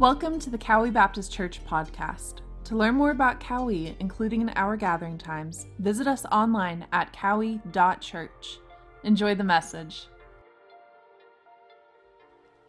Welcome to the Cowie Baptist Church podcast. To learn more about Cowie, including our gathering times, visit us online at cowie.church. Enjoy the message.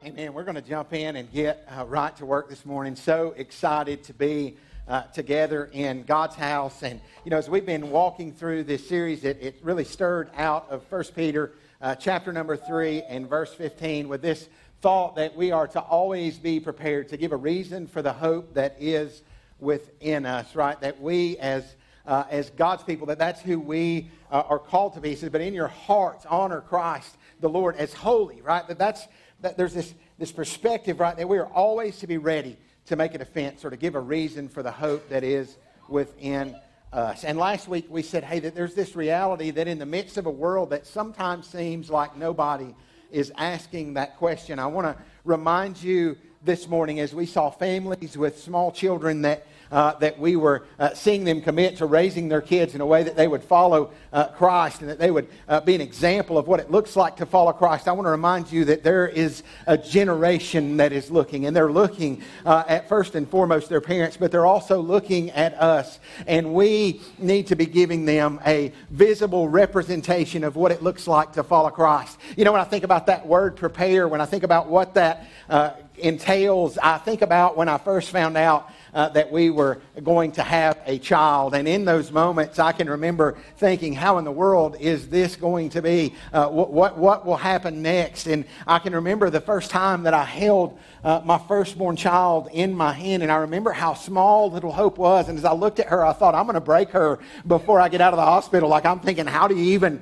Amen. We're going to jump in and get uh, right to work this morning. So excited to be uh, together in God's house. And, you know, as we've been walking through this series, it, it really stirred out of 1 Peter uh, chapter number 3 and verse 15 with this thought that we are to always be prepared to give a reason for the hope that is within us, right? That we as uh, as God's people, that that's who we uh, are called to be. He says, but in your hearts, honor Christ, the Lord, as holy, right? That that's, that there's this, this perspective, right, that we are always to be ready to make a defense or to give a reason for the hope that is within us. And last week we said, hey, that there's this reality that in the midst of a world that sometimes seems like nobody is asking that question. I want to remind you this morning as we saw families with small children that uh, that we were uh, seeing them commit to raising their kids in a way that they would follow uh, Christ and that they would uh, be an example of what it looks like to follow Christ. I want to remind you that there is a generation that is looking, and they're looking uh, at first and foremost their parents, but they're also looking at us. And we need to be giving them a visible representation of what it looks like to follow Christ. You know, when I think about that word prepare, when I think about what that uh, entails, I think about when I first found out uh, that we were going to have a child. And in those moments, I can remember thinking, how in the world is this going to be? Uh, what, what, what will happen next? And I can remember the first time that I held uh, my firstborn child in my hand, and I remember how small little Hope was. And as I looked at her, I thought, I'm going to break her before I get out of the hospital. Like, I'm thinking, how do you even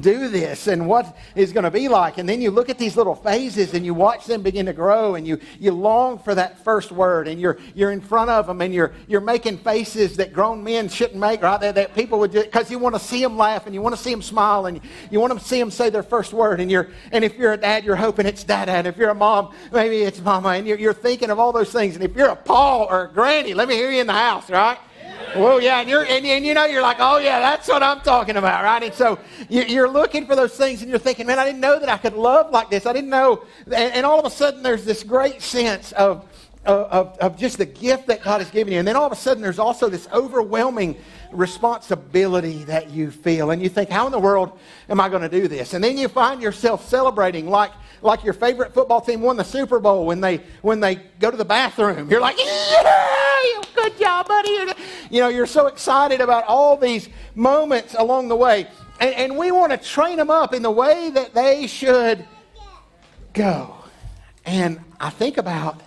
do this and what is going to be like. And then you look at these little phases and you watch them begin to grow and you, you long for that first word and you're, you're in front of them and you're, you're making faces that grown men shouldn't make, right? That, that people would just, because you want to see them laugh and you want to see them smile and you want to see them say their first word. And, you're, and if you're a dad, you're hoping it's dad. And if you're a mom, maybe it's mama. And you're, you're thinking of all those things. And if you're a Paul or a granny, let me hear you in the house, right? Well, yeah, and, you're, and, and, you know, you're like, oh, yeah, that's what I'm talking about, right? And so you're looking for those things and you're thinking, man, I didn't know that I could love like this. I didn't know. And, and all of a sudden, there's this great sense of, of, of just the gift that God has given you. And then all of a sudden, there's also this overwhelming responsibility that you feel. And you think, how in the world am I going to do this? And then you find yourself celebrating like, like your favorite football team won the Super Bowl when they, when they go to the bathroom. You're like, yeah, good job, buddy. You know, you're so excited about all these moments along the way. And, and we want to train them up in the way that they should go. And I think about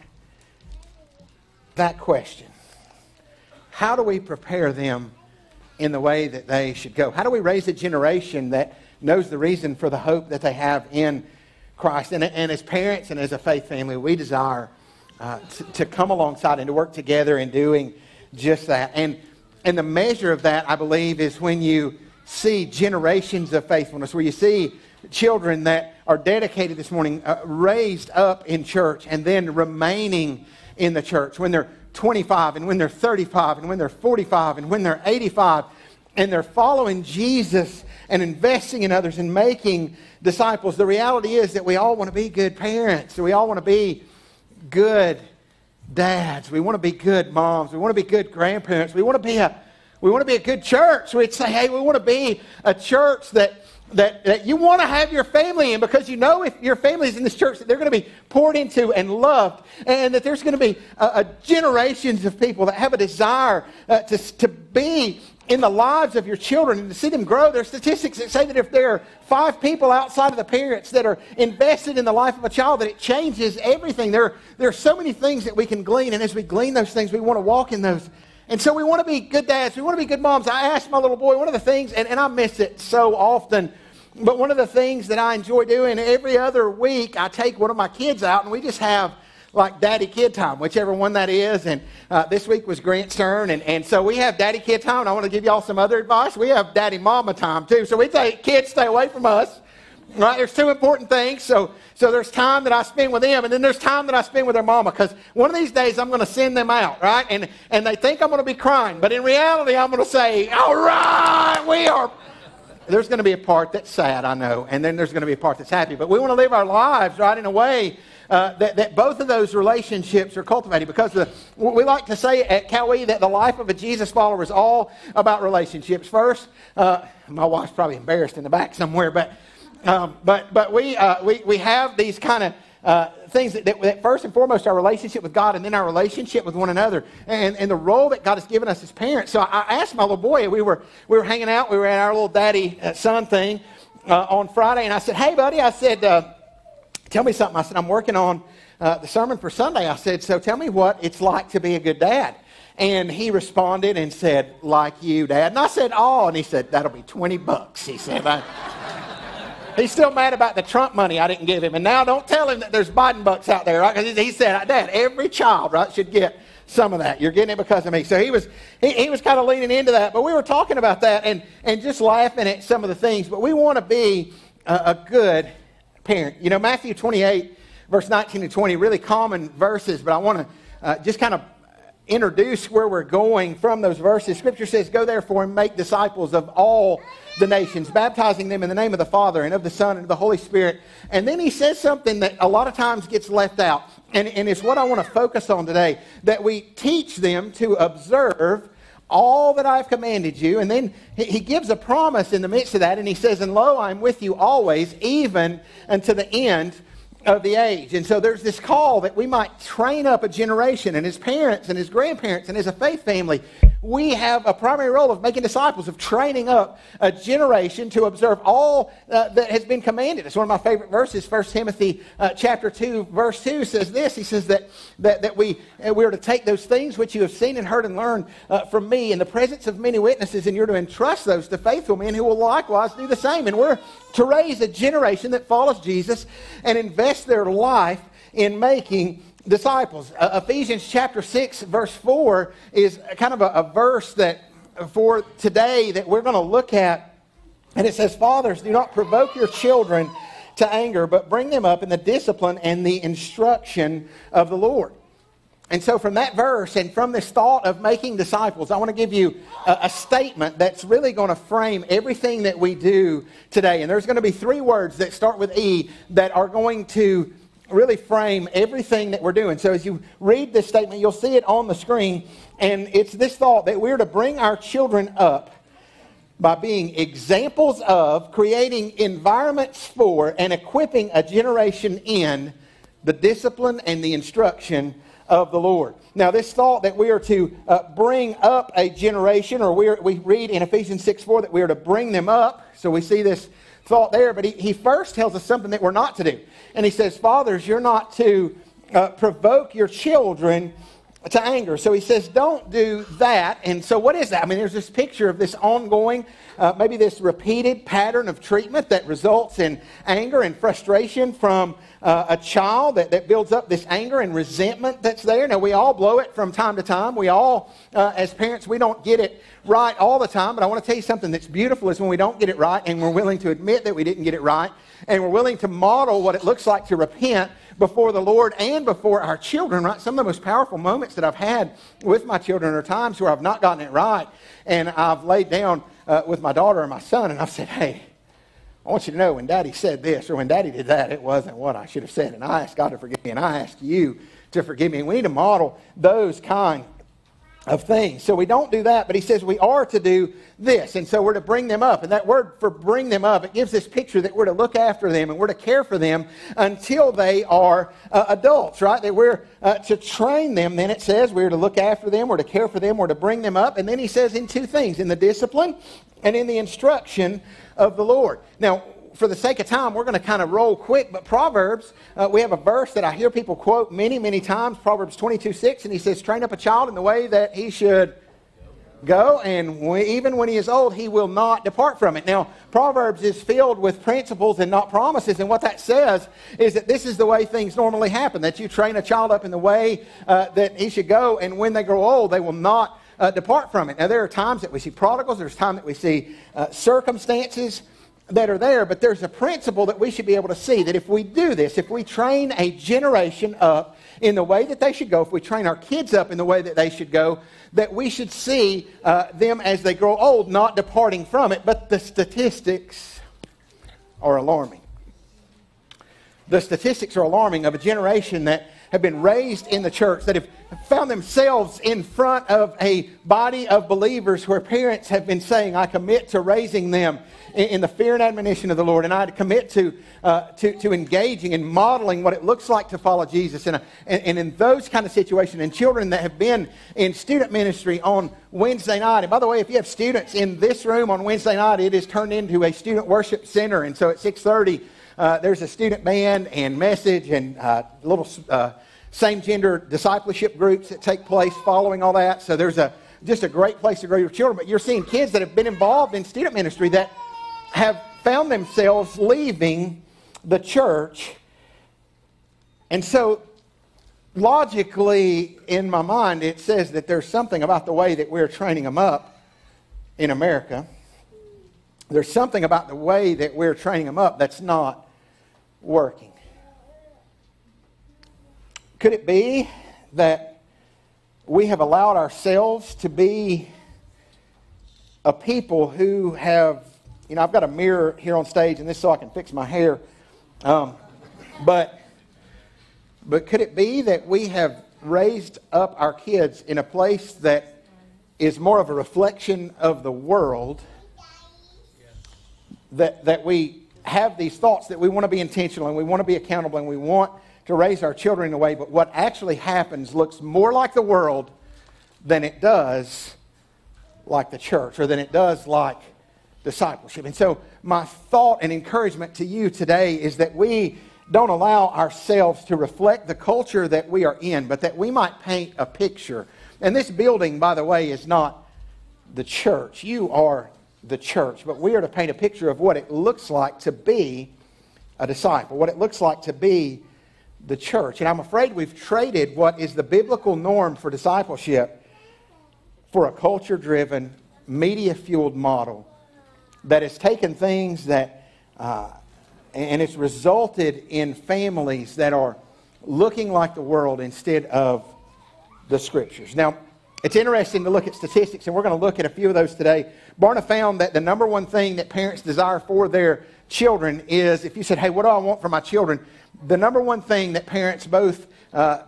that question. How do we prepare them in the way that they should go? How do we raise a generation that knows the reason for the hope that they have in Christ? And, and as parents and as a faith family, we desire uh, to, to come alongside and to work together in doing just that. And, and the measure of that, I believe, is when you see generations of faithfulness, where you see children that are dedicated this morning, uh, raised up in church, and then remaining in the church. When they're 25, and when they're 35, and when they're 45, and when they're 85, and they're following Jesus and investing in others and making disciples. The reality is that we all want to be good parents. We all want to be good dads. We want to be good moms. We want to be good grandparents. We want to be a, we want to be a good church. We'd say, hey, we want to be a church that, that, that you want to have your family in because you know if your family is in this church that they're going to be poured into and loved and that there's going to be a, generations of people that have a desire uh, to, to be in the lives of your children and to see them grow. There are statistics that say that if there are five people outside of the parents that are invested in the life of a child, that it changes everything. There, there are so many things that we can glean, and as we glean those things, we want to walk in those. And so we want to be good dads. We want to be good moms. I asked my little boy one of the things, and, and I miss it so often, but one of the things that I enjoy doing every other week, I take one of my kids out, and we just have – like daddy kid time, whichever one that is. And uh, this week was Grant's turn. And, and so we have daddy kid time. And I want to give y'all some other advice. We have daddy mama time too. So we say, kids, stay away from us. Right? There's two important things. So, so there's time that I spend with them, and then there's time that I spend with their mama. Because one of these days I'm going to send them out, right? And, and they think I'm going to be crying. But in reality, I'm going to say, all right, we are there's going to be a part that's sad, I know, and then there's going to be a part that's happy. But we want to live our lives, right, in a way uh, that, that both of those relationships are cultivated because the, we like to say at Cowie that the life of a Jesus follower is all about relationships. First, uh, my wife's probably embarrassed in the back somewhere, but, um, but, but we, uh, we, we have these kind of uh, things that, that, that, first and foremost, our relationship with God and then our relationship with one another and, and the role that God has given us as parents. So I asked my little boy, we were, we were hanging out, we were at our little daddy uh, son thing uh, on Friday, and I said, Hey, buddy, I said, uh, Tell me something. I said, I'm working on uh, the sermon for Sunday. I said, So tell me what it's like to be a good dad. And he responded and said, Like you, Dad. And I said, Oh. And he said, That'll be 20 bucks. He said, He's still mad about the Trump money I didn't give him. And now don't tell him that there's Biden bucks out there, right? Because he said, Dad, every child, right, should get some of that. You're getting it because of me. So he was, he, he was kind of leaning into that. But we were talking about that and, and just laughing at some of the things. But we want to be a, a good parent. You know, Matthew 28, verse 19 to 20, really common verses, but I want to uh, just kind of introduce where we're going from those verses. Scripture says, Go therefore and make disciples of all the nations, baptizing them in the name of the Father and of the Son and of the Holy Spirit. And then he says something that a lot of times gets left out. And, and it's what I want to focus on today that we teach them to observe all that I've commanded you. And then he gives a promise in the midst of that, and he says, And lo, I'm with you always, even unto the end of the age. And so there's this call that we might train up a generation and his parents and his grandparents and as a faith family we have a primary role of making disciples, of training up a generation to observe all uh, that has been commanded. It's one of my favorite verses. 1 Timothy uh, chapter 2, verse 2 says this. He says that, that, that we, uh, we are to take those things which you have seen and heard and learned uh, from me in the presence of many witnesses, and you're to entrust those to faithful men who will likewise do the same. And we're to raise a generation that follows Jesus and invest their life in making disciples. Uh, Ephesians chapter 6, verse 4 is kind of a, a verse that for today that we're going to look at. And it says, Fathers, do not provoke your children to anger, but bring them up in the discipline and the instruction of the Lord. And so, from that verse and from this thought of making disciples, I want to give you a, a, statement that's really going to frame everything that we do today. And there's going to be three words that start with E that are going to really frame everything that we're doing. So as you read this statement, you'll see it on the screen, and it's this thought that we're to bring our children up by being examples of creating environments for and equipping a generation in the discipline and the instruction of the Lord. Now, this thought that we are to uh, bring up a generation, or we, are, we read in Ephesians 6 4 that we are to bring them up. So we see this thought there, but he, he first tells us something that we're not to do. And he says, Fathers, you're not to uh, provoke your children to anger. So he says, don't do that. And so, what is that? I mean, there's this picture of this ongoing, uh, maybe this repeated pattern of treatment that results in anger and frustration from uh, a child that, that builds up this anger and resentment that's there. Now, we all blow it from time to time. We all, uh, as parents, we don't get it right all the time. But I want to tell you something that's beautiful is when we don't get it right and we're willing to admit that we didn't get it right and we're willing to model what it looks like to repent before the Lord and before our children, right? Some of the most powerful moments that I've had with my children are times where I've not gotten it right and I've laid down uh, with my daughter and my son and I've said, hey, I want you to know when daddy said this or when daddy did that, it wasn't what I should have said. And I asked God to forgive me and I ask you to forgive me. We need to model those kind of things. So we don't do that, but he says we are to do this. And so we're to bring them up. And that word for bring them up, it gives this picture that we're to look after them and we're to care for them until they are uh, adults, right? That we're uh, to train them. Then it says we're to look after them, we're to care for them, we're to bring them up. And then he says in two things in the discipline and in the instruction of the Lord. Now, for the sake of time, we're going to kind of roll quick. But Proverbs, uh, we have a verse that I hear people quote many, many times Proverbs 22 6, and he says, Train up a child in the way that he should go, and even when he is old, he will not depart from it. Now, Proverbs is filled with principles and not promises, and what that says is that this is the way things normally happen that you train a child up in the way uh, that he should go, and when they grow old, they will not uh, depart from it. Now, there are times that we see prodigals, there's times that we see uh, circumstances that are there, but there's a principle that we should be able to see that if we do this, if we train a generation up in the way that they should go, if we train our kids up in the way that they should go, that we should see uh, them as they grow old not departing from it. But the statistics are alarming. the statistics are alarming of a generation that have been raised in the church, that have found themselves in front of a body of believers where parents have been saying, I commit to raising them in, the fear and admonition of the Lord, and I commit to, uh, to, to engaging and modeling what it looks like to follow Jesus. And, and, and in those kind of situations, and children that have been in student ministry on Wednesday night, and by the way, if you have students in this room on Wednesday night, it is turned into a student worship center, and so at 630, uh, there's a student band and message and uh, little uh, same gender discipleship groups that take place following all that. So there's a just a great place to grow your children. But you're seeing kids that have been involved in student ministry that have found themselves leaving the church. And so, logically, in my mind, it says that there's something about the way that we're training them up in America. There's something about the way that we're training them up that's not working. Could it be that we have allowed ourselves to be a people who have, you know, I've got a mirror here on stage, and this so I can fix my hair. Um, but, but could it be that we have raised up our kids in a place that is more of a reflection of the world? That, that we have these thoughts that we want to be intentional and we want to be accountable and we want to raise our children in a way, but what actually happens looks more like the world than it does like the church or than it does like discipleship. And so, my thought and encouragement to you today is that we don't allow ourselves to reflect the culture that we are in, but that we might paint a picture. And this building, by the way, is not the church. You are the church, but we are to paint a picture of what it looks like to be a disciple, what it looks like to be the church. And I'm afraid we've traded what is the biblical norm for discipleship for a culture driven, media fueled model that has taken things that, uh, and it's resulted in families that are looking like the world instead of the scriptures. Now, it's interesting to look at statistics, and we're going to look at a few of those today. Barna found that the number one thing that parents desire for their children is if you said, Hey, what do I want for my children? the number one thing that parents, both uh,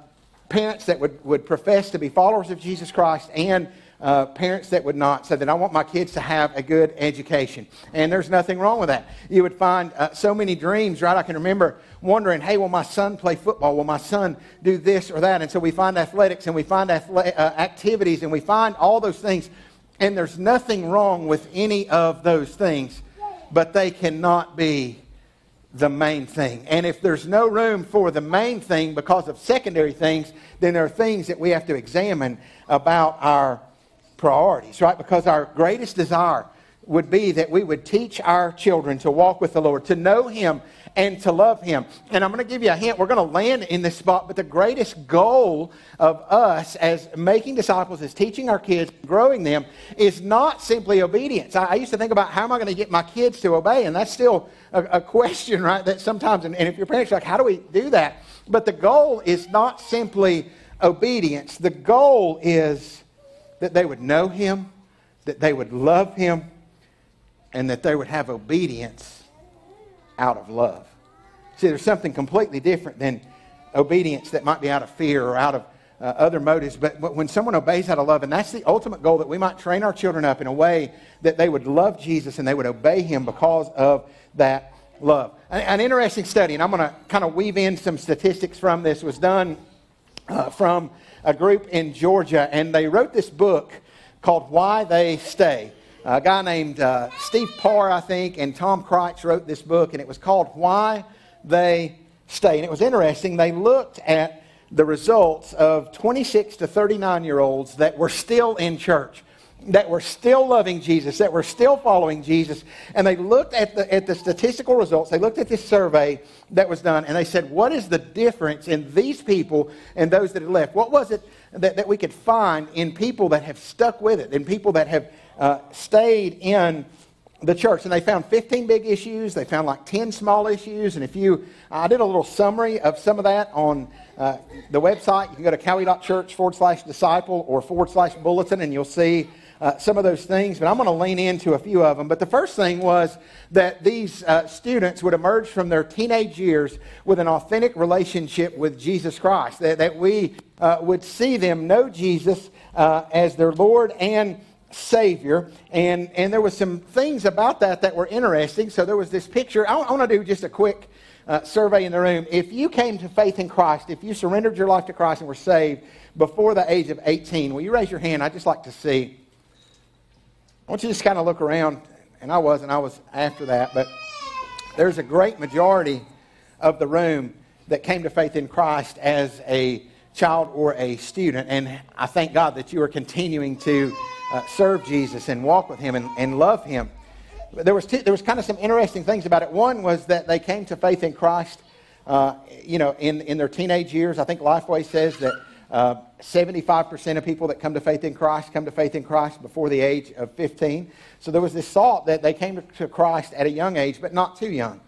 parents that would, would profess to be followers of Jesus Christ and uh, parents that would not said that I want my kids to have a good education. And there's nothing wrong with that. You would find uh, so many dreams, right? I can remember wondering, hey, will my son play football? Will my son do this or that? And so we find athletics and we find athle- uh, activities and we find all those things. And there's nothing wrong with any of those things, but they cannot be the main thing. And if there's no room for the main thing because of secondary things, then there are things that we have to examine about our priorities, right? Because our greatest desire would be that we would teach our children to walk with the Lord, to know Him and to love Him. And I'm going to give you a hint. We're going to land in this spot, but the greatest goal of us as making disciples, as teaching our kids, growing them, is not simply obedience. I, I used to think about how am I going to get my kids to obey, and that's still a, a question, right? That sometimes, and, and if your parents are like, how do we do that? But the goal is not simply obedience, the goal is that they would know Him, that they would love Him, and that they would have obedience out of love. See, there's something completely different than obedience that might be out of fear or out of uh, other motives, but, but when someone obeys out of love, and that's the ultimate goal that we might train our children up in a way that they would love Jesus and they would obey him because of that love. An, an interesting study, and I'm going to kind of weave in some statistics from this, was done uh, from a group in Georgia, and they wrote this book called Why They Stay. A guy named uh, Steve Parr, I think, and Tom Crites wrote this book, and it was called Why They Stay. And it was interesting. They looked at the results of 26 to 39 year olds that were still in church, that were still loving Jesus, that were still following Jesus. And they looked at the, at the statistical results. They looked at this survey that was done, and they said, What is the difference in these people and those that had left? What was it that, that we could find in people that have stuck with it, in people that have uh, stayed in the church and they found 15 big issues they found like 10 small issues and if you i did a little summary of some of that on uh, the website you can go to cowie.church forward slash disciple or forward slash bulletin and you'll see uh, some of those things, but I'm going to lean into a few of them. But the first thing was that these uh, students would emerge from their teenage years with an authentic relationship with Jesus Christ, that, that we uh, would see them know Jesus uh, as their Lord and Savior. And, and there was some things about that that were interesting. So there was this picture. I, I want to do just a quick uh, survey in the room. If you came to faith in Christ, if you surrendered your life to Christ and were saved before the age of 18, will you raise your hand? I'd just like to see. I want you to just kind of look around. And I wasn't, I was after that. But there's a great majority of the room that came to faith in Christ as a child or a student. And I thank God that you are continuing to uh, serve Jesus and walk with Him and, and love Him. But there was, two, there was kind of some interesting things about it. One was that they came to faith in Christ, uh, you know, in, in their teenage years. I think Lifeway says that uh, 75% of people that come to faith in Christ come to faith in Christ before the age of 15. So there was this thought that they came to Christ at a young age, but not too young.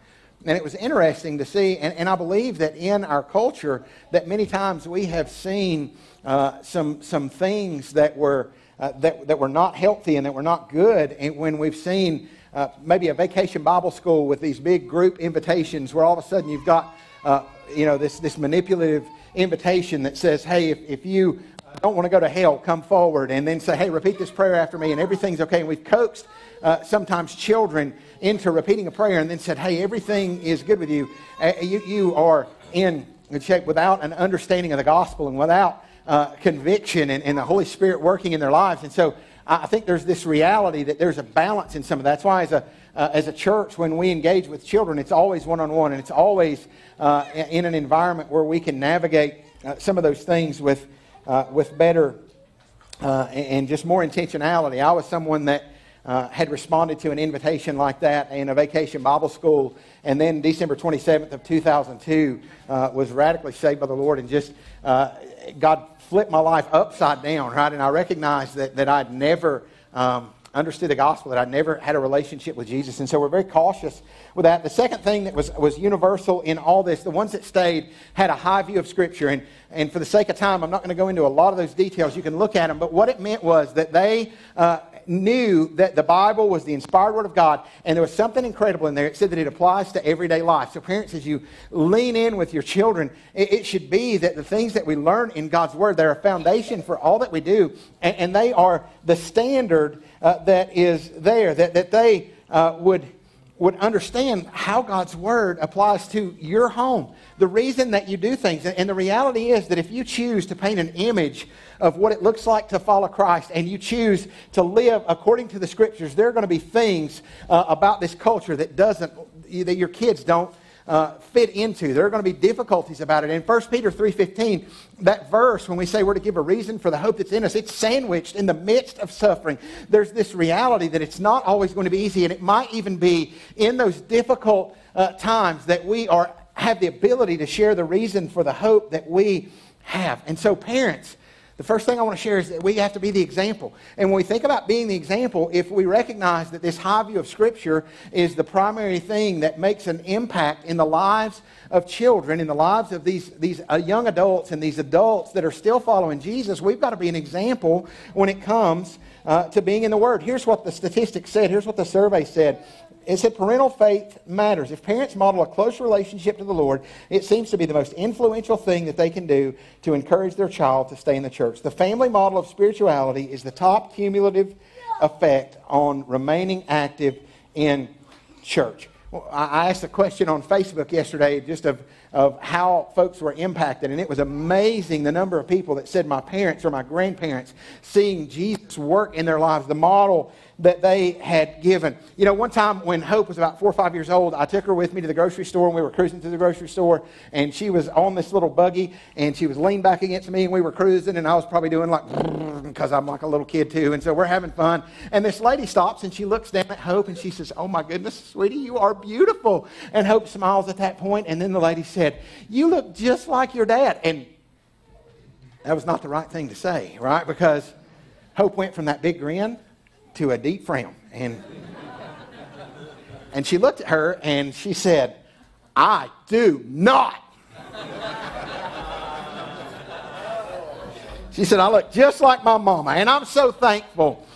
And it was interesting to see, and, and I believe that in our culture, that many times we have seen uh, some, some things that were, uh, that, that were not healthy and that were not good. And when we've seen uh, maybe a vacation Bible school with these big group invitations where all of a sudden you've got, uh, you know, this, this manipulative invitation that says, hey, if, if you don't want to go to hell, come forward and then say, hey, repeat this prayer after me and everything's okay. And we've coaxed uh, sometimes children into repeating a prayer and then said, hey, everything is good with you. Uh, you, you are in shape without an understanding of the gospel and without uh, conviction and, and, the Holy Spirit working in their lives. And so I think there's this reality that there's a balance in some of that. That's why as a, uh, as a church, when we engage with children, it's always one-on-one and it's always uh, in an environment where we can navigate uh, some of those things with, uh, with better and just more intentionality. I was someone that uh, had responded to an invitation like that in a vacation Bible school. And then December 27th of 2002 uh, was radically saved by the Lord and just, uh, God flipped my life upside down, right? And I recognized that, that I'd never um, understood the gospel, that I'd never had a relationship with Jesus. And so we're very cautious with that. The second thing that was, was universal in all this, the ones that stayed had a high view of Scripture. And, and for the sake of time, I'm not going to go into a lot of those details. You can look at them. But what it meant was that they uh, knew that the Bible was the inspired Word of God, and there was something incredible in there. It said that it applies to everyday life. So, parents, as you lean in with your children, it, it should be that the things that we learn in God's Word, they're a foundation for all that we do, and, and they are the standard uh, that is there, that, that they uh, would would understand how God's word applies to your home. The reason that you do things. And the reality is that if you choose to paint an image of what it looks like to follow Christ and you choose to live according to the scriptures, there are going to be things uh, about this culture that doesn't, that your kids don't uh, fit into. There are going to be difficulties about it. In 1 Peter 3.15, that verse, when we say we're to give a reason for the hope that's in us, it's sandwiched in the midst of suffering. There's this reality that it's not always going to be easy, and it might even be in those difficult uh, times that we are have the ability to share the reason for the hope that we have. And so, parents, the first thing I want to share is that we have to be the example. And when we think about being the example, if we recognize that this high view of Scripture is the primary thing that makes an impact in the lives of children, in the lives of these, these uh, young adults and these adults that are still following Jesus, we've got to be an example when it comes uh, to being in the Word. Here's what the statistics said. Here's what the survey said. It said parental faith matters. If parents model a close relationship to the Lord, it seems to be the most influential thing that they can do to encourage their child to stay in the church. The family model of spirituality is the top cumulative effect on remaining active in church. I asked a question on Facebook yesterday just of, of how folks were impacted, and it was amazing the number of people that said my parents or my grandparents seeing Jesus work in their lives, the model that they had given. You know, one time when Hope was about four or five years old, I took her with me to the grocery store and we were cruising through the grocery store and she was on this little buggy and she was leaned back against me and we were cruising and I was probably doing like, because I'm like a little kid too. And so we're having fun. And this lady stops and she looks down at Hope and she says, Oh my goodness, sweetie, you are beautiful. And Hope smiles at that point. And then the lady said, You look just like your dad. And that was not the right thing to say, right? Because Hope went from that big grin to a deep frown. And, and she looked at her and she said, I do not. She said, I look just like my mama. And I'm so thankful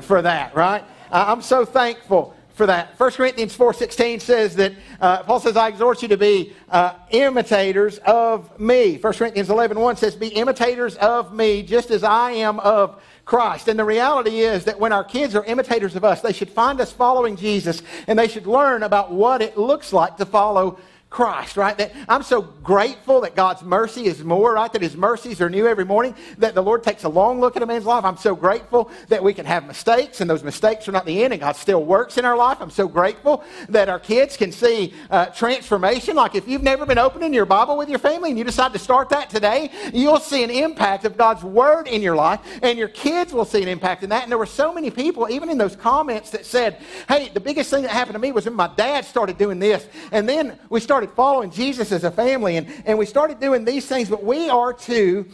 for that, right? I'm so thankful for that. 1 Corinthians 4.16 says that, uh, Paul says, I exhort you to be uh, imitators of me. 1 Corinthians 11.1 says, be imitators of me just as I am of Christ. And the reality is that when our kids are imitators of us, they should find us following Jesus and they should learn about what it looks like to follow Christ, right? That I'm so grateful that God's mercy is more, right? That His mercies are new every morning, that the Lord takes a long look at a man's life. I'm so grateful that we can have mistakes and those mistakes are not the end and God still works in our life. I'm so grateful that our kids can see uh, transformation. Like if you've never been opening your Bible with your family and you decide to start that today, you'll see an impact of God's Word in your life and your kids will see an impact in that. And there were so many people, even in those comments, that said, hey, the biggest thing that happened to me was when my dad started doing this. And then we started started following Jesus as a family and, and we started doing these things, but we are to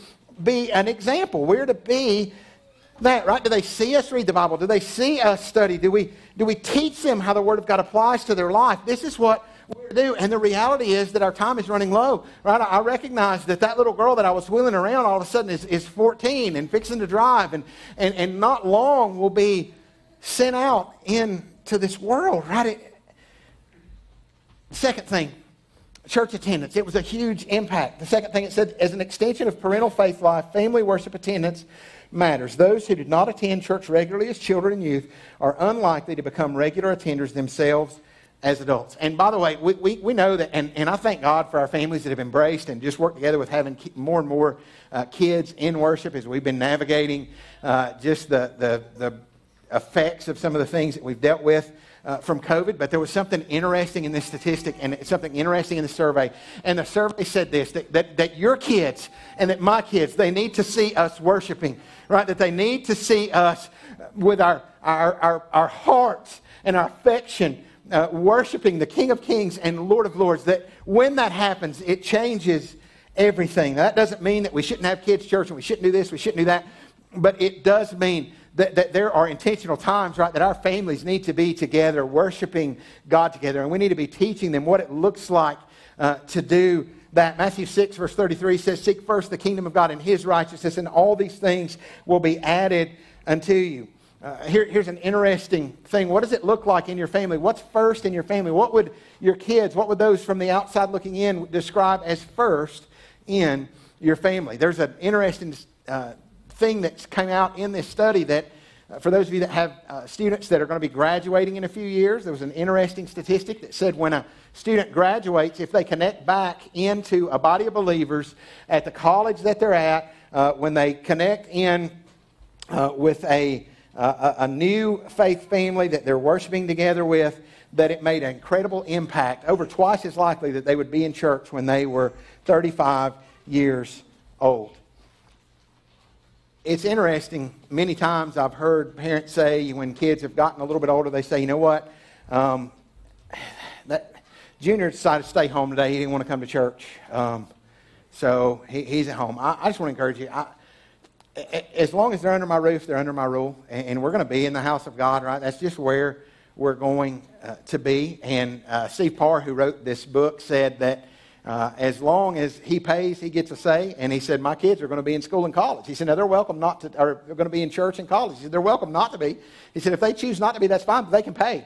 be an example. We're to be that, right? Do they see us read the Bible? Do they see us study? Do we, do we teach them how the Word of God applies to their life? This is what we're to do. And the reality is that our time is running low, right? I recognize that that little girl that I was wheeling around all of a sudden is, is 14 and fixing to drive, and, and, and not long will be sent out into this world, right? It, second thing, church attendance. It was a huge impact. The second thing it said, as an extension of parental faith life, family worship attendance matters. Those who did not attend church regularly as children and youth are unlikely to become regular attenders themselves as adults. And by the way, we, we, we know that, and, and I thank God for our families that have embraced and just worked together with having more and more uh, kids in worship as we've been navigating uh, just the, the, the effects of some of the things that we've dealt with uh, from COVID, but there was something interesting in this statistic and something interesting in the survey. And the survey said this that, that, that your kids and that my kids, they need to see us worshiping, right? That they need to see us with our, our, our, our hearts and our affection uh, worshiping the King of Kings and Lord of Lords. That when that happens, it changes everything. That doesn't mean that we shouldn't have kids' church and we shouldn't do this, we shouldn't do that, but it does mean that, that there are intentional times, right, that our families need to be together, worshiping God together, and we need to be teaching them what it looks like uh, to do that. Matthew 6, verse 33 says, Seek first the kingdom of God and his righteousness, and all these things will be added unto you. Uh, here, here's an interesting thing. What does it look like in your family? What's first in your family? What would your kids, what would those from the outside looking in describe as first in your family? There's an interesting uh, thing that came out in this study that uh, for those of you that have uh, students that are going to be graduating in a few years, there was an interesting statistic that said when a student graduates, if they connect back into a body of believers at the college that they're at, uh, when they connect in uh, with a, uh, a new faith family that they're worshiping together with, that it made an incredible impact, over twice as likely that they would be in church when they were 35 years old it's interesting. Many times I've heard parents say when kids have gotten a little bit older, they say, you know what? Um, that Junior decided to stay home today. He didn't want to come to church. Um, so he, he's at home. I, I, just want to encourage you. I, as long as they're under my roof, they're under my rule. And, and, we're going to be in the house of God, right? That's just where we're going uh, to be. And uh, Steve Parr, who wrote this book, said that uh, as long as he pays, he gets a say. And he said, My kids are going to be in school and college. He said, Now they're welcome not to, or they're going to be in church and college. He said, They're welcome not to be. He said, If they choose not to be, that's fine, but they can pay.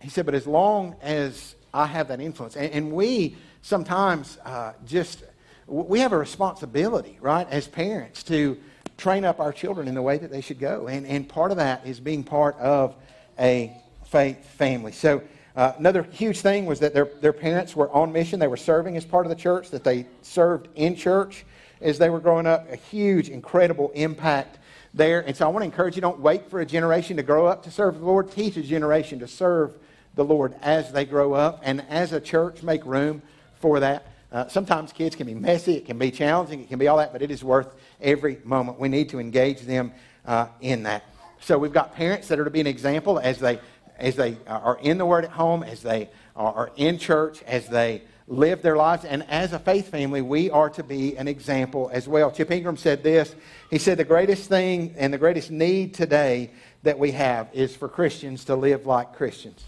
He said, But as long as I have that influence, and, and we sometimes uh, just, we have a responsibility, right, as parents to train up our children in the way that they should go. And, and part of that is being part of a faith family. So, uh, another huge thing was that their, their parents were on mission. They were serving as part of the church, that they served in church as they were growing up. A huge, incredible impact there. And so I want to encourage you don't wait for a generation to grow up to serve the Lord. Teach a generation to serve the Lord as they grow up. And as a church, make room for that. Uh, sometimes kids can be messy, it can be challenging, it can be all that, but it is worth every moment. We need to engage them uh, in that. So we've got parents that are to be an example as they as they are in the Word at home, as they are in church, as they live their lives. And as a faith family, we are to be an example as well. Chip Ingram said this. He said, The greatest thing and the greatest need today that we have is for Christians to live like Christians.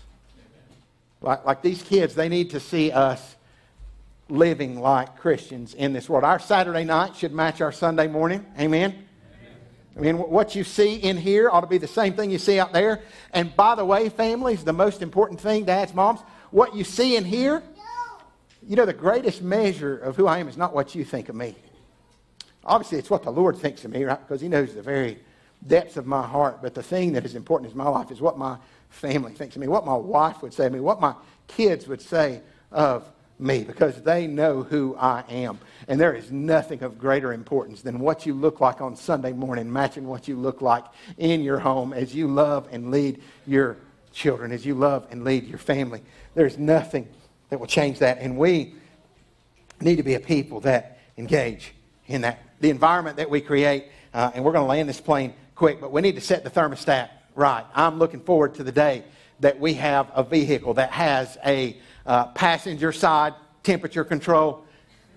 Like, like these kids, they need to see us living like Christians in this world. Our Saturday night should match our Sunday morning. Amen. I mean, what you see in here ought to be the same thing you see out there. And by the way, families, the most important thing, dads, moms, what you see in here, you know, the greatest measure of who I am is not what you think of me. Obviously, it's what the Lord thinks of me, right? Because He knows the very depths of my heart. But the thing that is important in my life is what my family thinks of me, what my wife would say of me, what my kids would say of me because they know who I am. And there is nothing of greater importance than what you look like on Sunday morning, matching what you look like in your home as you love and lead your children, as you love and lead your family. There's nothing that will change that. And we need to be a people that engage in that. The environment that we create, uh, and we're going to land this plane quick, but we need to set the thermostat right. I'm looking forward to the day that we have a vehicle that has a uh, passenger side temperature control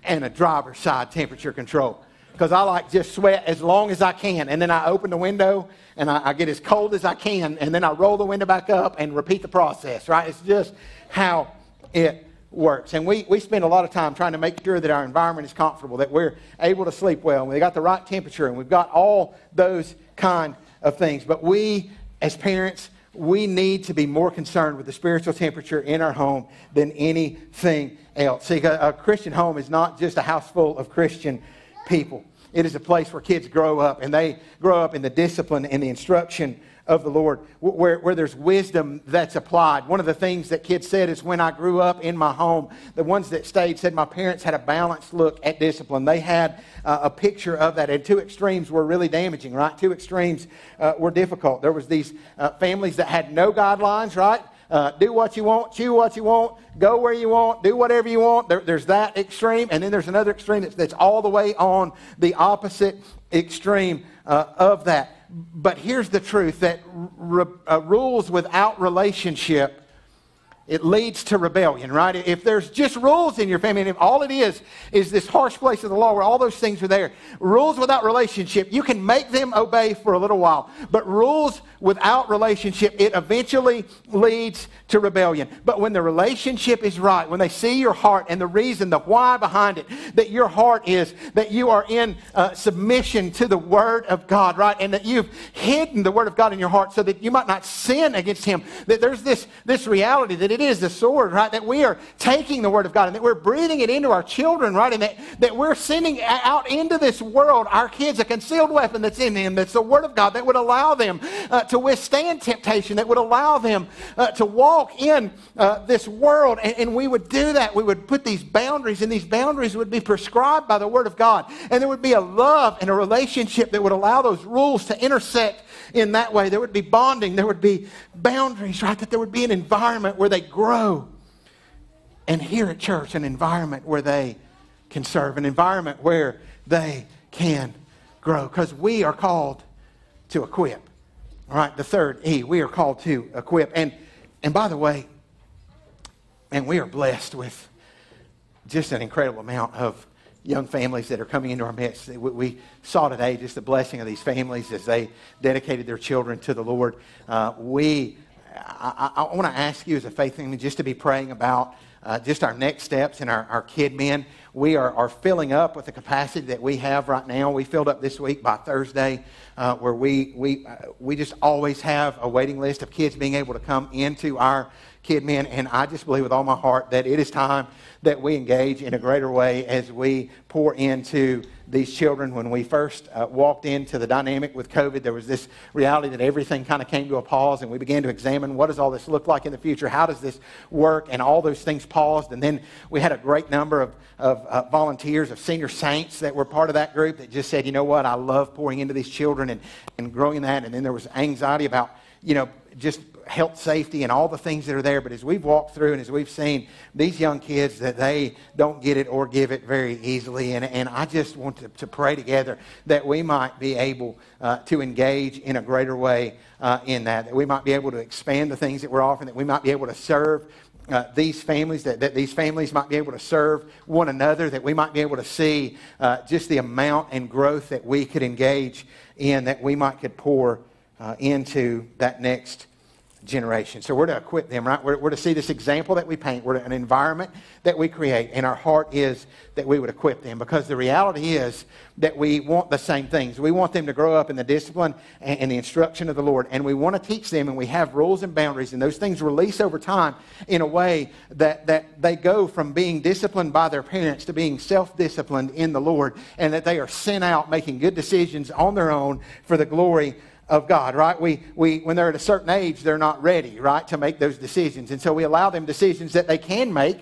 and a driver side temperature control. Because I like just sweat as long as I can. And then I open the window and I, I, get as cold as I can. And then I roll the window back up and repeat the process, right? It's just how it works. And we, we spend a lot of time trying to make sure that our environment is comfortable, that we're able to sleep well, and we got the right temperature, and we've got all those kind of things. But we, as parents, we need to be more concerned with the spiritual temperature in our home than anything else. See, a, a Christian home is not just a house full of Christian people. It is a place where kids grow up, and they grow up in the discipline and the instruction of the Lord, where, where there's wisdom that's applied. One of the things that kids said is when I grew up in my home, the ones that stayed said my parents had a balanced look at discipline. They had uh, a picture of that, and two extremes were really damaging, right? Two extremes uh, were difficult. There was these uh, families that had no guidelines, right? Uh, do what you want, chew what you want, go where you want, do whatever you want. There, there's that extreme, and then there's another extreme that's, that's all the way on the opposite extreme uh, of that. But here's the truth that r- uh, rules without relationship it leads to rebellion, right? If there's just rules in your family, and if all it is is this harsh place of the law where all those things are there, rules without relationship, you can make them obey for a little while. But rules without relationship, it eventually leads to rebellion. But when the relationship is right, when they see your heart and the reason, the why behind it, that your heart is that you are in uh, submission to the Word of God, right? And that you've hidden the Word of God in your heart so that you might not sin against Him, that there's this, this reality that it is the sword, right? That we are taking the Word of God and that we're breathing it into our children, right? And that, that we're sending out into this world our kids a concealed weapon that's in them, that's the Word of God that would allow them uh, to withstand temptation, that would allow them uh, to walk in uh, this world. And, and we would do that. We would put these boundaries, and these boundaries would be prescribed by the Word of God. And there would be a love and a relationship that would allow those rules to intersect in that way. There would be bonding, there would be boundaries, right? That there would be an environment where they grow. And here at church, an environment where they can serve, an environment where they can grow. Because we are called to equip. All right, the third E, we are called to equip. And, and by the way, and we are blessed with just an incredible amount of young families that are coming into our midst. We saw today just the blessing of these families as they dedicated their children to the Lord. Uh, we, I, I, want to ask you as a faith family just to be praying about uh, just our next steps and our, our KidMin. We are, are filling up with the capacity that we have right now. We filled up this week by Thursday, uh, where we, we, uh, we just always have a waiting list of kids being able to come into our KidMin. And I just believe with all my heart that it is time that we engage in a greater way as we pour into these children. When we first uh, walked into the dynamic with COVID, there was this reality that everything kind of came to a pause, and we began to examine what does all this look like in the future? How does this work? And all those things paused. And then we had a great number of, of uh, volunteers, of senior saints that were part of that group that just said, you know what, I love pouring into these children and, and growing that. And then there was anxiety about, you know, just health safety and all the things that are there. But as we've walked through and as we've seen these young kids that they don't get it or give it very easily. And, and I just want to, to pray together that we might be able uh, to engage in a greater way uh, in that, that we might be able to expand the things that we're offering, that we might be able to serve uh, these families, that, that these families might be able to serve one another, that we might be able to see uh, just the amount and growth that we could engage in, that we might could pour uh, into that next generation. So we're to equip them, right? We're, we're to see this example that we paint. We're to, an environment that we create. And our heart is that we would equip them because the reality is that we want the same things. We want them to grow up in the discipline and, and the instruction of the Lord. And we want to teach them, and we have rules and boundaries. And those things release over time in a way that, that they go from being disciplined by their parents to being self disciplined in the Lord. And that they are sent out making good decisions on their own for the glory of God, right? We, we, when they're at a certain age, they're not ready, right, to make those decisions. And so we allow them decisions that they can make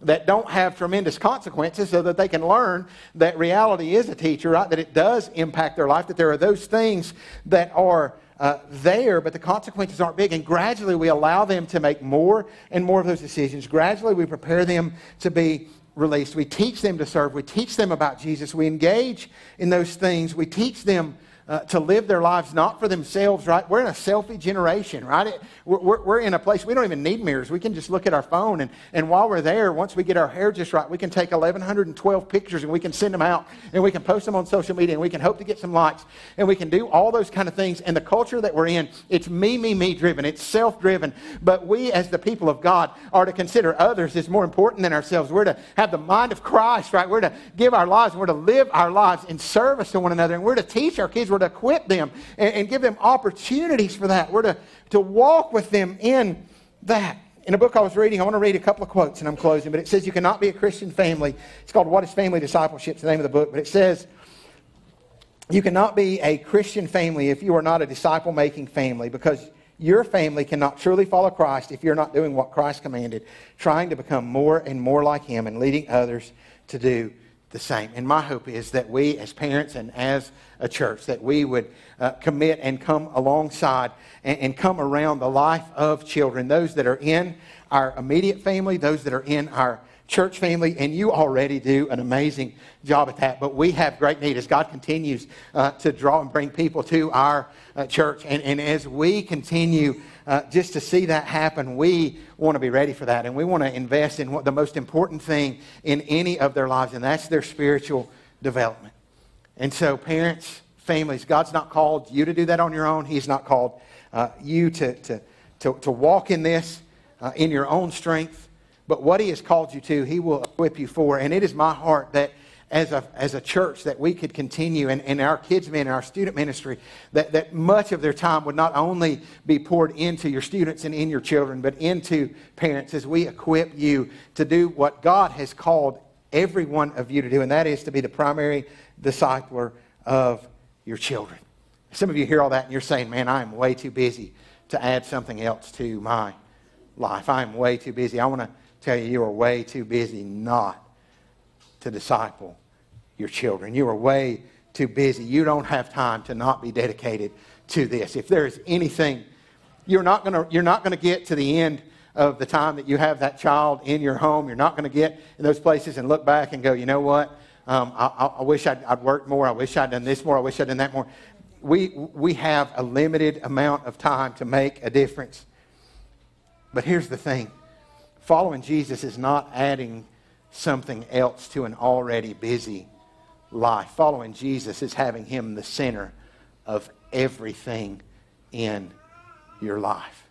that don't have tremendous consequences so that they can learn that reality is a teacher, right? That it does impact their life, that there are those things that are uh, there, but the consequences aren't big. And gradually we allow them to make more and more of those decisions. Gradually we prepare them to be released. We teach them to serve. We teach them about Jesus. We engage in those things. We teach them uh, to live their lives not for themselves, right? We're in a selfie generation, right? It, we're, we're, in a place we don't even need mirrors. We can just look at our phone. And, and while we're there, once we get our hair just right, we can take 1,112 pictures and we can send them out and we can post them on social media and we can hope to get some likes and we can do all those kind of things. And the culture that we're in, it's me, me, me driven. It's self driven. But we, as the people of God, are to consider others as more important than ourselves. We're to have the mind of Christ, right? We're to give our lives. We're to live our lives in service to one another. And we're to teach our kids we're to equip them and, and give them opportunities for that. We're to, to walk with them in that. In a book I was reading, I want to read a couple of quotes and I'm closing, but it says you cannot be a Christian family. It's called What is Family Discipleship? It's the name of the book, but it says you cannot be a Christian family if you are not a disciple making family because your family cannot truly follow Christ if you're not doing what Christ commanded, trying to become more and more like Him and leading others to do the same. And my hope is that we, as parents and as a church, that we would uh, commit and come alongside and, and come around the life of children, those that are in our immediate family, those that are in our church family, and you already do an amazing job at that. But we have great need as God continues uh, to draw and bring people to our uh, church. And, and as we continue uh, just to see that happen, we want to be ready for that. And we want to invest in what the most important thing in any of their lives, and that's their spiritual development. And so, parents, families, God's not called you to do that on your own. He's not called uh, you to, to, to, to, walk in this uh, in your own strength. But what He has called you to, He will equip you for. And it is my heart that as a, as a church that we could continue and, in our kids' ministry, and our student ministry, that, that much of their time would not only be poured into your students and in your children, but into parents as we equip you to do what God has called every one of you to do, and that is to be the primary discipler of your children. Some of you hear all that and you're saying, man, I am way too busy to add something else to my life. I am way too busy. I want to tell you, you are way too busy not to disciple your children. You are way too busy. You don't have time to not be dedicated to this. If there is anything, you're not going to, get to the end of the time that you have that child in your home. You're not going to get in those places and look back and go, you know what? Um, I, I, wish I'd, I'd worked more. I wish I'd done this more. I wish I'd done that more. We, we have a limited amount of time to make a difference. But here's the thing following Jesus is not adding something else to an already busy life. Following Jesus is having Him the center of everything in your life.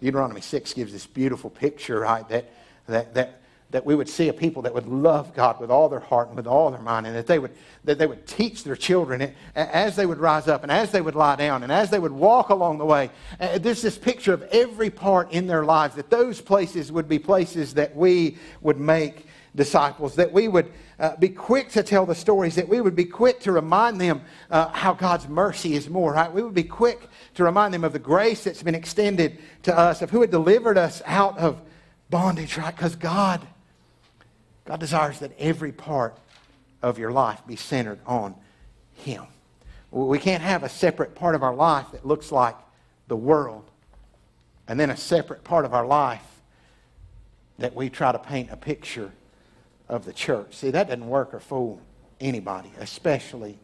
Deuteronomy 6 gives this beautiful picture, right? That, that, that, that we would see a people that would love God with all their heart and with all their mind, and that they would, that they would teach their children as they would rise up and as they would lie down and as they would walk along the way. Uh, there's this picture of every part in their lives, that those places would be places that we would make disciples, that we would uh, be quick to tell the stories, that we would be quick to remind them uh, how God's mercy is more, right? We would be quick to remind them of the grace that's been extended to us, of who had delivered us out of bondage, right? Because God, God desires that every part of your life be centered on Him. We can't have a separate part of our life that looks like the world and then a separate part of our life that we try to paint a picture of the church. See, that doesn't work or fool anybody, especially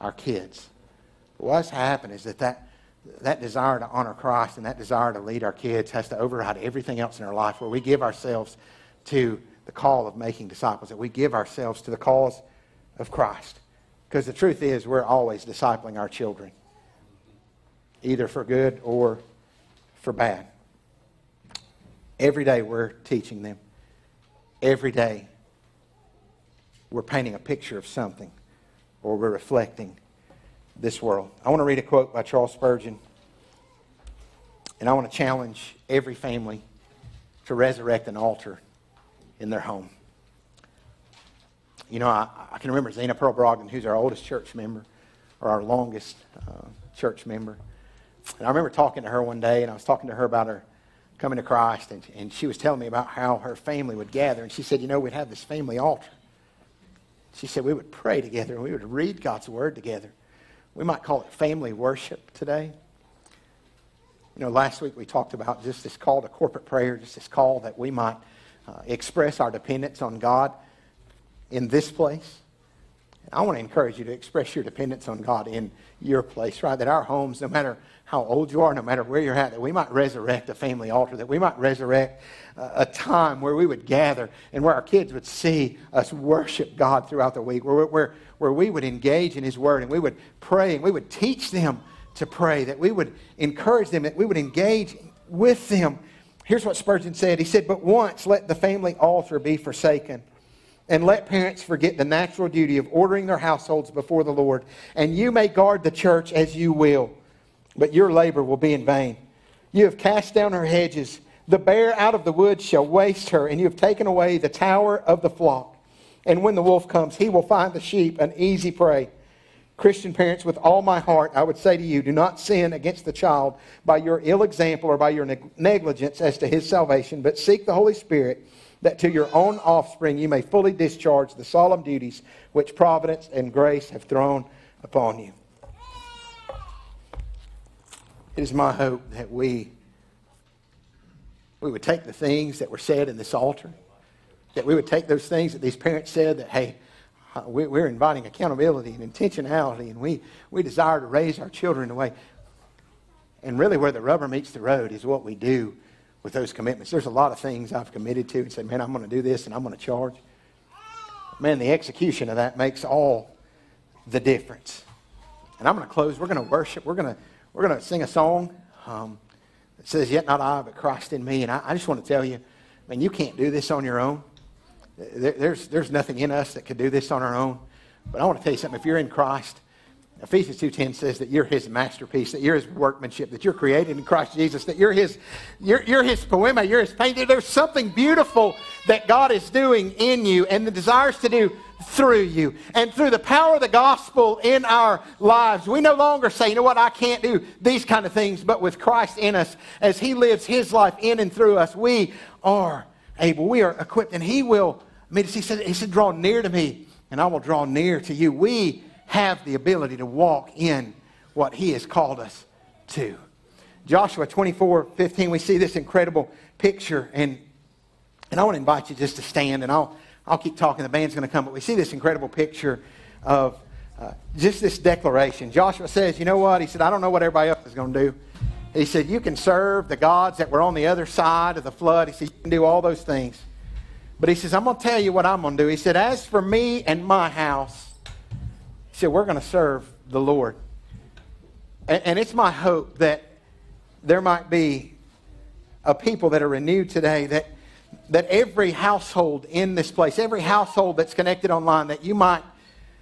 our kids. But what's happened is that, that that desire to honor Christ and that desire to lead our kids has to override everything else in our life where we give ourselves to the call of making disciples, that we give ourselves to the cause of Christ. Because the truth is, we're always discipling our children, either for good or for bad. Every day we're teaching them. Every day we're painting a picture of something or we're reflecting this world. I want to read a quote by Charles Spurgeon, and I want to challenge every family to resurrect an altar in their home. You know, I, I can remember Zena Pearl Brogdon, who's our oldest church member, or our longest uh, church member. And I remember talking to her one day, and I was talking to her about her coming to Christ, and, and she was telling me about how her family would gather. And she said, You know, we'd have this family altar. She said we would pray together and we would read God's Word together. We might call it family worship today. You know, last week we talked about just this call to corporate prayer, just this call that we might uh, express our dependence on God in this place. I want to encourage you to express your dependence on God in your place, right? That our homes, no matter how old you are, no matter where you're at, that we might resurrect a family altar, that we might resurrect uh, a time where we would gather and where our kids would see us worship God throughout the week, where, where, where we would engage in His Word and we would pray and we would teach them to pray, that we would encourage them, that we would engage with them. Here's what Spurgeon said He said, But once let the family altar be forsaken. And let parents forget the natural duty of ordering their households before the Lord. And you may guard the church as you will but your labor will be in vain. You have cast down her hedges. The bear out of the woods shall waste her, and you have taken away the tower of the flock. And when the wolf comes, he will find the sheep an easy prey. Christian parents, with all my heart, I would say to you, do not sin against the child by your ill example or by your negligence as to his salvation, but seek the Holy Spirit that to your own offspring you may fully discharge the solemn duties which providence and grace have thrown upon you. It is my hope that we, we would take the things that were said in this altar, that we would take those things that these parents said that, hey, uh, we're inviting accountability and intentionality, and we, we desire to raise our children a way. And really, where the rubber meets the road is what we do with those commitments. There's a lot of things I've committed to and said, man, I'm going to do this and I'm going to charge. Man, the execution of that makes all the difference. And I'm going to close. We're going to worship. We're going to we're going to sing a song um, that says, Yet not I, but Christ in me. And I, I just want to tell you, man, you can't do this on your own. There, there's, there's nothing in us that could do this on our own. But I want to tell you something. If you're in Christ, Ephesians 2.10 says that you're his masterpiece, that you're his workmanship, that you're created in Christ Jesus, that you're his, you're, you're his poema, you're his painting. There's something beautiful that God is doing in you and the desires to do through you. And through the power of the gospel in our lives, we no longer say, you know what, I can't do these kind of things, but with Christ in us, as He lives His life in and through us, we are able, we are equipped, and He will, I mean, He said, he said draw near to me, and I will draw near to you. We have the ability to walk in what He has called us to. Joshua 24, 15, we see this incredible picture, and, and I want to invite you just to stand, and I'll I'll keep talking. The band's going to come. But we see this incredible picture of uh, just this declaration. Joshua says, You know what? He said, I don't know what everybody else is going to do. He said, You can serve the gods that were on the other side of the flood. He said, You can do all those things. But he says, I'm going to tell you what I'm going to do. He said, As for me and my house, said, We're going to serve the Lord. And, and it's my hope that there might be a people that are renewed today that that every household in this place, every household that's connected online, that you might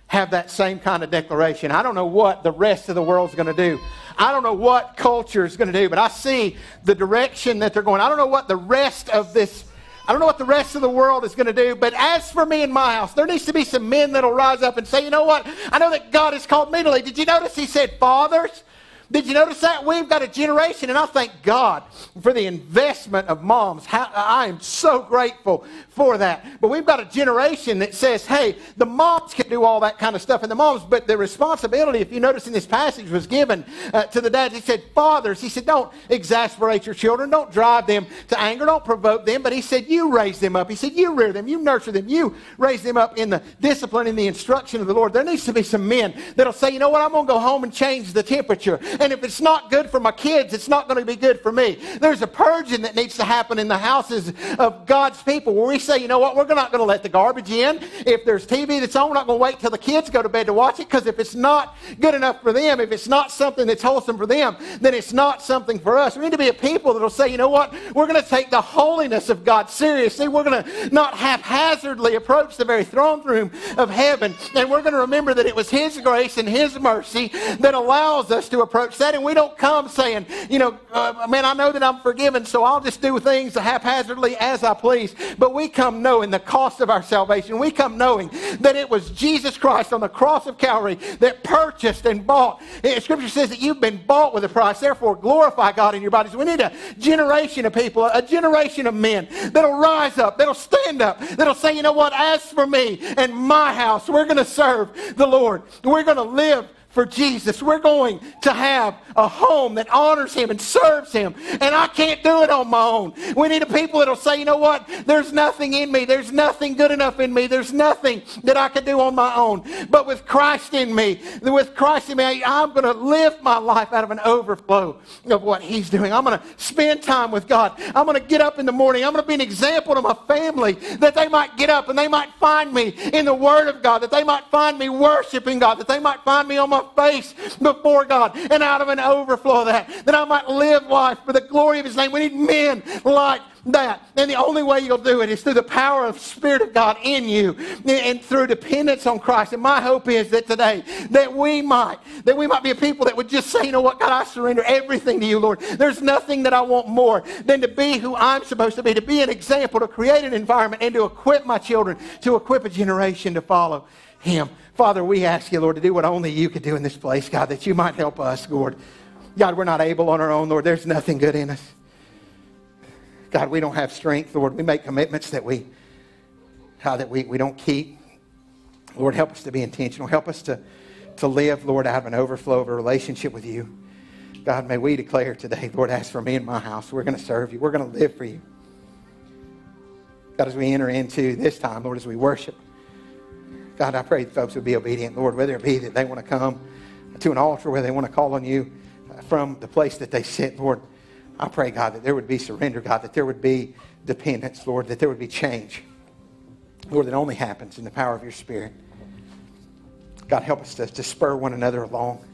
have that same kind of declaration. I don't know what the rest of the world's going to do. I don't know what culture is going to do, but I see the direction that they're going. I don't know what the rest of this I don't know what the rest of the world is going to do, but as for me and my house, there needs to be some men that'll rise up and say, you know what? I know that God has called me to lead. Did you notice he said fathers? Did you notice that? We've got a generation, and I thank God for the investment of moms. How, I am so grateful for that. But we've got a generation that says, hey, the moms can do all that kind of stuff, and the moms, but the responsibility, if you notice in this passage, was given uh, to the dads. He said, fathers, he said, don't exasperate your children, don't drive them to anger, don't provoke them, but he said, you raise them up. He said, you rear them, you nurture them, you raise them up in the discipline and the instruction of the Lord. There needs to be some men that'll say, you know what, I'm going to go home and change the temperature. And if it's not good for my kids, it's not going to be good for me. There's a purging that needs to happen in the houses of God's people where we say, you know what, we're not going to let the garbage in. If there's TV that's on, we're not going to wait till the kids go to bed to watch it because if it's not good enough for them, if it's not something that's wholesome for them, then it's not something for us. We need to be a people that will say, you know what, we're going to take the holiness of God seriously. We're going to not haphazardly approach the very throne room of heaven. And we're going to remember that it was His grace and His mercy that allows us to approach And we don't come saying, you know, uh, man, I know that I'm forgiven, so I'll just do things haphazardly as I please. But we come knowing the cost of our salvation. We come knowing that it was Jesus Christ on the cross of Calvary that purchased and bought. Scripture says that you've been bought with a price. Therefore, glorify God in your bodies. We need a generation of people, a generation of men that'll rise up, that'll stand up, that'll say, you know what, as for me and my house, we're going to serve the Lord. We're going to live for Jesus. We're going to have a home that honors Him and serves Him. And I can't do it on my own. We need a people that'll say, you know what? There's nothing in me. There's nothing good enough in me. There's nothing that I can do on my own. But with Christ in me, with Christ in me, I'm going to live my life out of an overflow of what He's doing. I'm going to spend time with God. I'm going to get up in the morning. I'm going to be an example to my family that they might get up and they might find me in the Word of God, that they might find me worshiping God, that they might find me on my face before God and out of an overflow of that, that I might live life for the glory of His name. We need men like that. And the only way you'll do it is through the power of the Spirit of God in you and through dependence on Christ. And my hope is that today that we might, that we might be a people that would just say, you know what, God, I surrender everything to you, Lord. There's nothing that I want more than to be who I'm supposed to be, to be an example, to create an environment, and to equip my children, to equip a generation to follow Him. Father, we ask you, Lord, to do what only you could do in this place, God, that you might help us, Lord. God, we're not able on our own, Lord. There's nothing good in us. God, we don't have strength, Lord. We make commitments that we, how that we, we don't keep. Lord, help us to be intentional. Help us to, to live, Lord, out of an overflow of a relationship with you. God, may we declare today, Lord, ask for me and my house. We're going to serve you. We're going to live for you. God, as we enter into this time, Lord, as we worship, God, I pray folks would be obedient, Lord, whether it be that they want to come to an altar, whether they want to call on you uh, from the place that they sit, Lord. I pray, God, that there would be surrender, God, that there would be dependence, Lord, that there would be change. Lord, that only happens in the power of your Spirit. God, help us to, to spur one another along.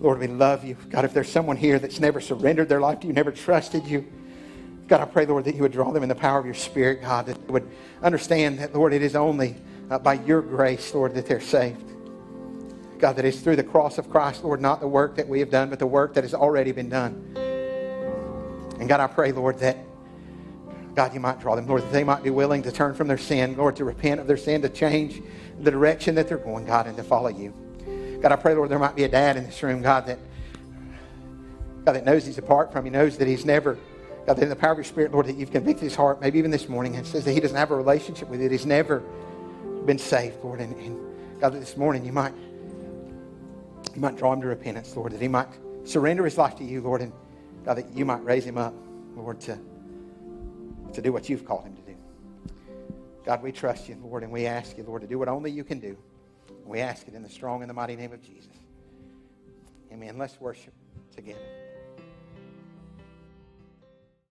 Lord, we love you. God, if there's someone here that's never surrendered their life to you, never trusted you, God, I pray, Lord, that you would draw them in the power of your Spirit, God, that they would understand that, Lord, it is only uh, by your grace, Lord, that they're saved. God, that it's through the cross of Christ, Lord, not the work that we have done, but the work that has already been done. And God, I pray, Lord, that, God, you might draw them, Lord, that they might be willing to turn from their sin, Lord, to repent of their sin, to change the direction that they're going, God, and to follow you. God, I pray, Lord, there might be a dad in this room, God, that, God, that knows he's apart from you, knows that he's never, God, that in the power of your Spirit, Lord, that you've convicted his heart, maybe even this morning, and says that he doesn't have a relationship with it. He's never been saved, Lord. And, and God, this morning you might, you might draw him to repentance, Lord, that he might surrender his life to you, Lord, and God, that you might raise him up, Lord, to, to do what you've called him to do. God, we trust you, Lord, and we ask you, Lord, to do what only you can do. We ask it in the strong and the mighty name of Jesus. Amen. Let's worship together.